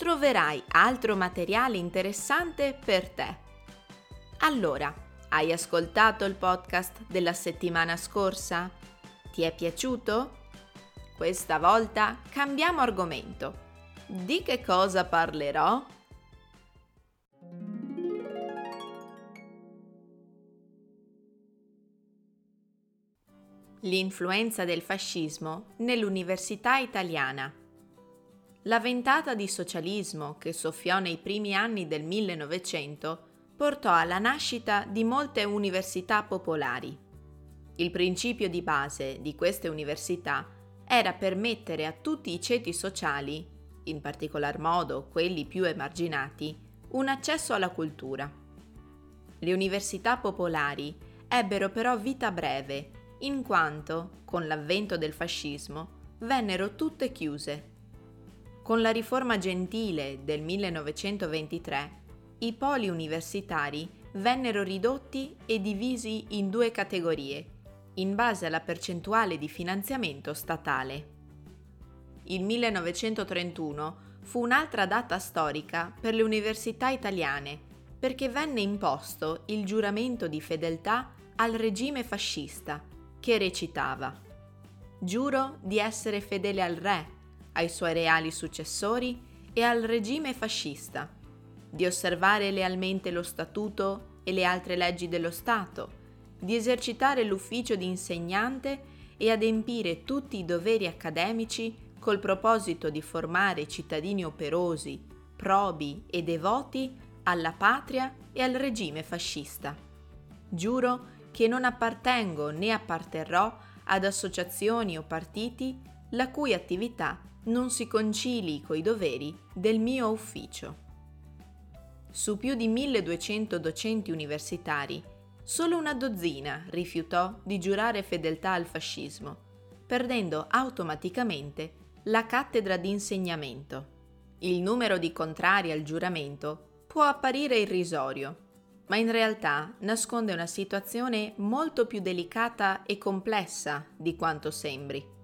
troverai altro materiale interessante per te. Allora, hai ascoltato il podcast della settimana scorsa? Ti è piaciuto? Questa volta cambiamo argomento. Di che cosa parlerò? L'influenza del fascismo nell'università italiana. La ventata di socialismo che soffiò nei primi anni del 1900 portò alla nascita di molte università popolari. Il principio di base di queste università era permettere a tutti i ceti sociali, in particolar modo quelli più emarginati, un accesso alla cultura. Le università popolari ebbero però vita breve, in quanto, con l'avvento del fascismo, vennero tutte chiuse con la riforma gentile del 1923, i poli universitari vennero ridotti e divisi in due categorie, in base alla percentuale di finanziamento statale. Il 1931 fu un'altra data storica per le università italiane perché venne imposto il giuramento di fedeltà al regime fascista che recitava Giuro di essere fedele al re, ai suoi reali successori e al regime fascista, di osservare lealmente lo statuto e le altre leggi dello Stato, di esercitare l'ufficio di insegnante e adempiere tutti i doveri accademici col proposito di formare cittadini operosi, probi e devoti alla patria e al regime fascista. Giuro che non appartengo né apparterrò ad associazioni o partiti la cui attività non si concili coi doveri del mio ufficio. Su più di 1200 docenti universitari, solo una dozzina rifiutò di giurare fedeltà al fascismo, perdendo automaticamente la cattedra di insegnamento. Il numero di contrari al giuramento può apparire irrisorio, ma in realtà nasconde una situazione molto più delicata e complessa di quanto sembri.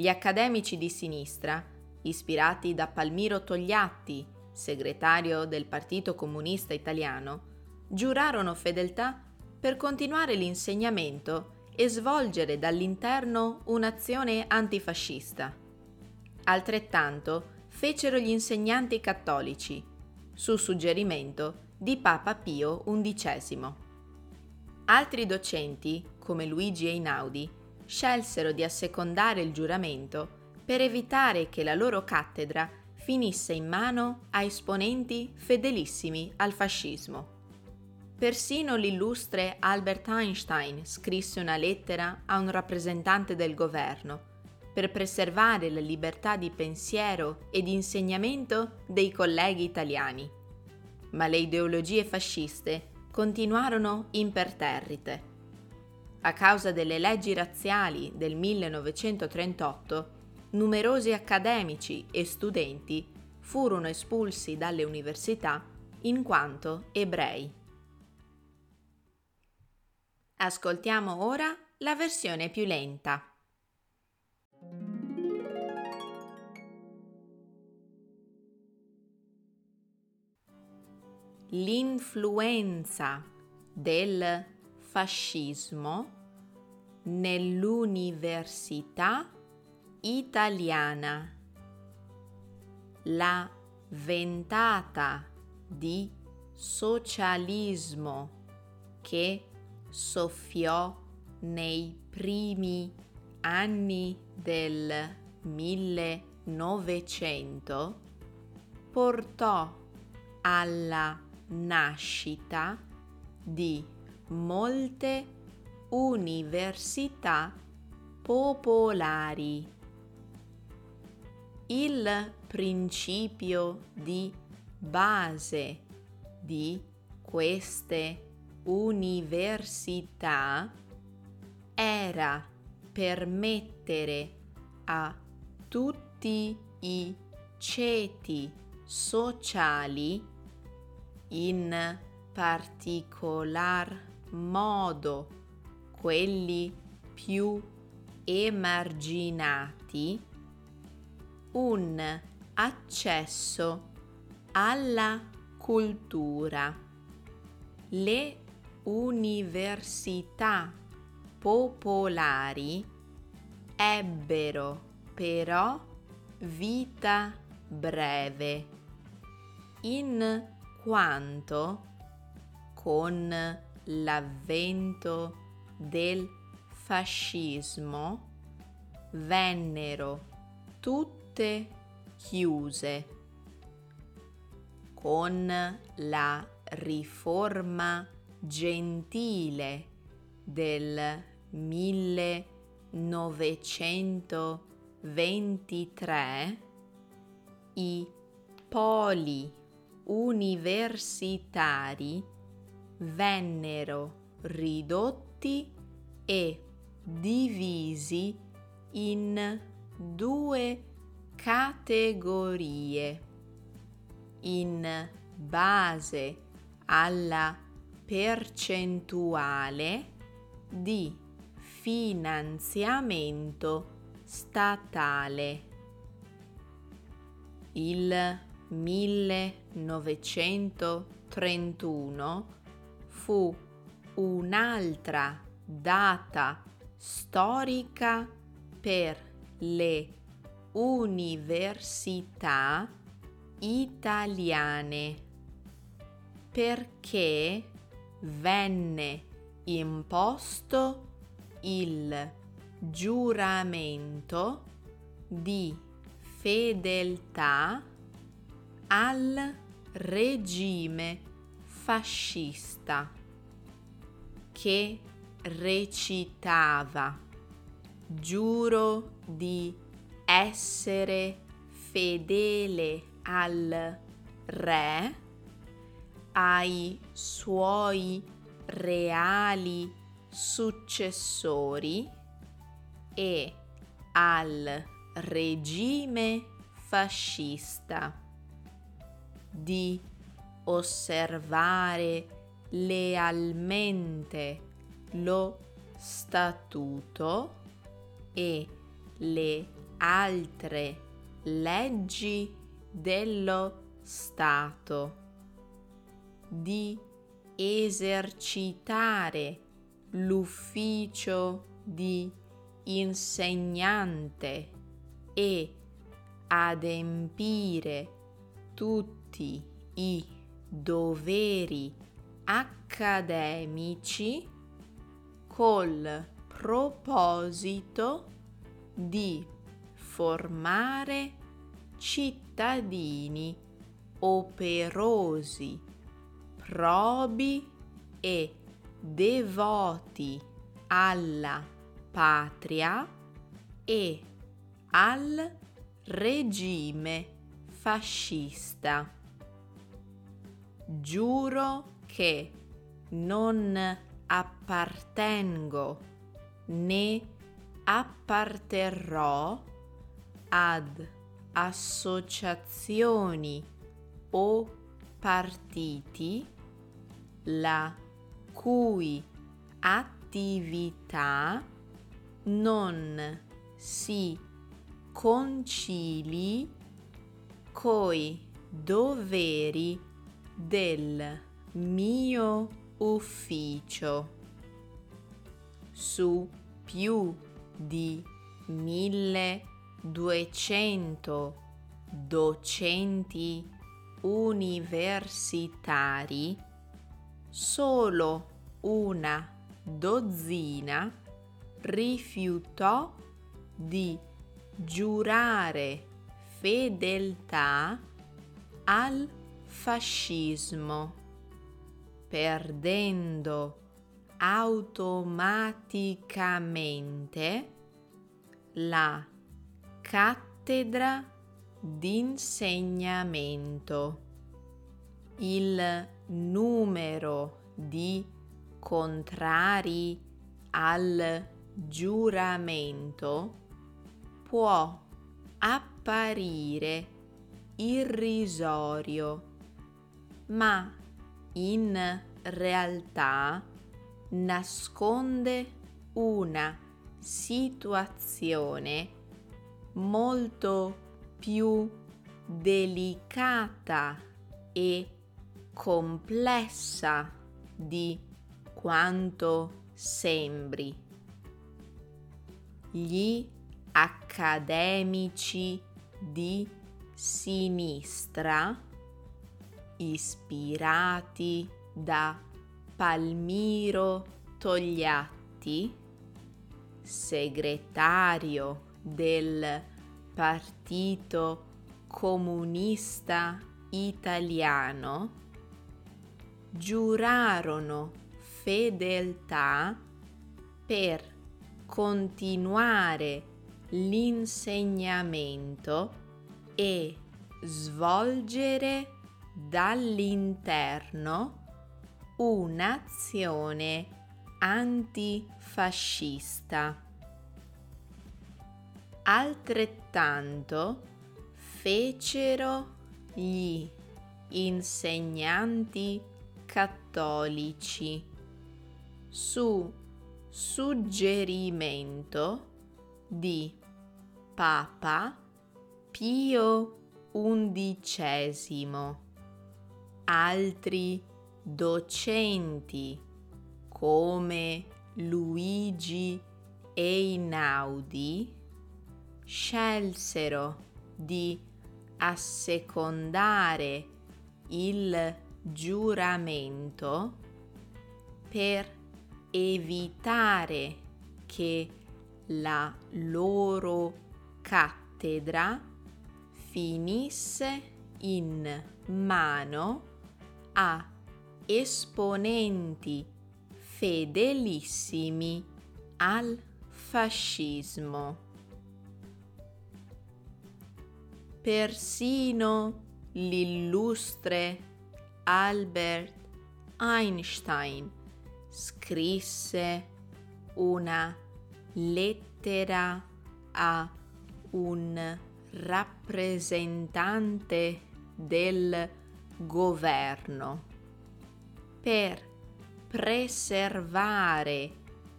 Gli accademici di sinistra, ispirati da Palmiro Togliatti, segretario del Partito Comunista Italiano, giurarono fedeltà per continuare l'insegnamento e svolgere dall'interno un'azione antifascista. Altrettanto fecero gli insegnanti cattolici, su suggerimento di Papa Pio XI. Altri docenti, come Luigi Einaudi, scelsero di assecondare il giuramento per evitare che la loro cattedra finisse in mano a esponenti fedelissimi al fascismo. Persino l'illustre Albert Einstein scrisse una lettera a un rappresentante del governo per preservare la libertà di pensiero e di insegnamento dei colleghi italiani. Ma le ideologie fasciste continuarono imperterrite a causa delle leggi razziali del 1938, numerosi accademici e studenti furono espulsi dalle università in quanto ebrei. Ascoltiamo ora la versione più lenta. L'influenza del fascismo nell'università italiana. La ventata di socialismo che soffiò nei primi anni del 1900 portò alla nascita di molte università popolari. Il principio di base di queste università era permettere a tutti i ceti sociali, in particolar modo quelli più emarginati, un accesso alla cultura. Le università popolari ebbero però vita breve, in quanto con l'avvento del fascismo vennero tutte chiuse. Con la riforma gentile del 1923 i poli universitari vennero ridotti e divisi in due categorie in base alla percentuale di finanziamento statale. Il 1931 fu un'altra data storica per le università italiane perché venne imposto il giuramento di fedeltà al regime fascista che recitava giuro di essere fedele al re, ai suoi reali successori e al regime fascista, di osservare lealmente lo statuto e le altre leggi dello Stato, di esercitare l'ufficio di insegnante e adempire tutti i doveri accademici col proposito di formare cittadini operosi, probi e devoti alla patria e al regime fascista. Giuro che non appartengo né apparterrò ad associazioni o partiti la cui attività non si concili coi doveri del mio ufficio. Su più di 1200 docenti universitari solo una dozzina rifiutò di giurare fedeltà al fascismo, perdendo automaticamente la cattedra d'insegnamento. il numero di contrari al giuramento può apparire irrisorio, ma in realtà nasconde una situazione molto più delicata e complessa di quanto sembri. Gli accademici di sinistra, ispirati da Palmiro Togliatti, segretario del Partito Comunista Italiano, giurarono fedeltà per continuare l'insegnamento e svolgere dall'interno un'azione antifascista. Altrettanto fecero gli insegnanti cattolici su suggerimento di Papa Pio XI. Altri docenti come Luigi Einaudi scelsero di assecondare il giuramento per evitare che la loro cattedra finisse in mano a esponenti fedelissimi al fascismo. Persino l'illustre Albert Einstein scrisse una lettera a un rappresentante del governo per preservare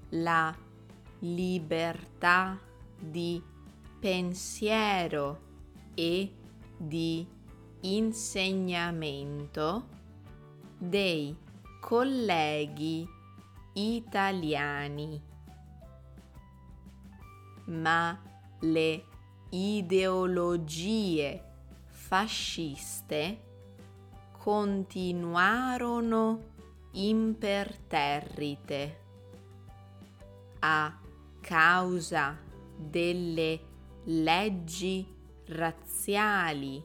la libertà di pensiero e di insegnamento dei colleghi italiani. Ma le ideologie fasciste continuarono imperterrite a causa delle leggi razziali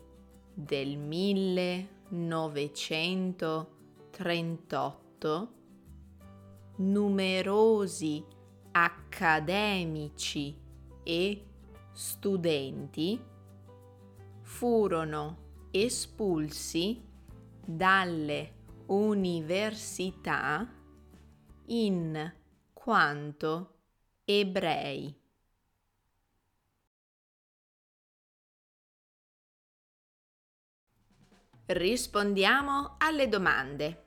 del 1938 numerosi accademici e studenti furono espulsi dalle università in quanto ebrei. Rispondiamo alle domande.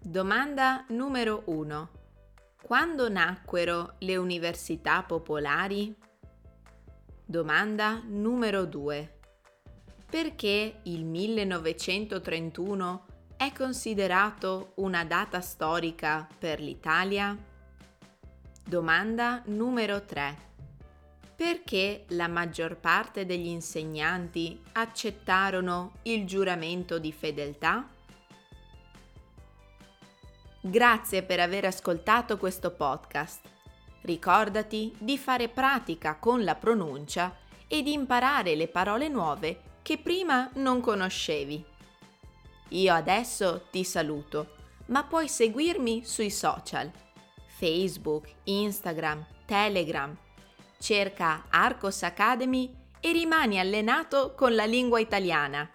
Domanda numero 1. Quando nacquero le università popolari? Domanda numero 2. Perché il 1931 è considerato una data storica per l'Italia? Domanda numero 3 perché la maggior parte degli insegnanti accettarono il giuramento di fedeltà? Grazie per aver ascoltato questo podcast. Ricordati di fare pratica con la pronuncia e di imparare le parole nuove che prima non conoscevi. Io adesso ti saluto, ma puoi seguirmi sui social Facebook, Instagram, Telegram cerca Arcos Academy e rimani allenato con la lingua italiana.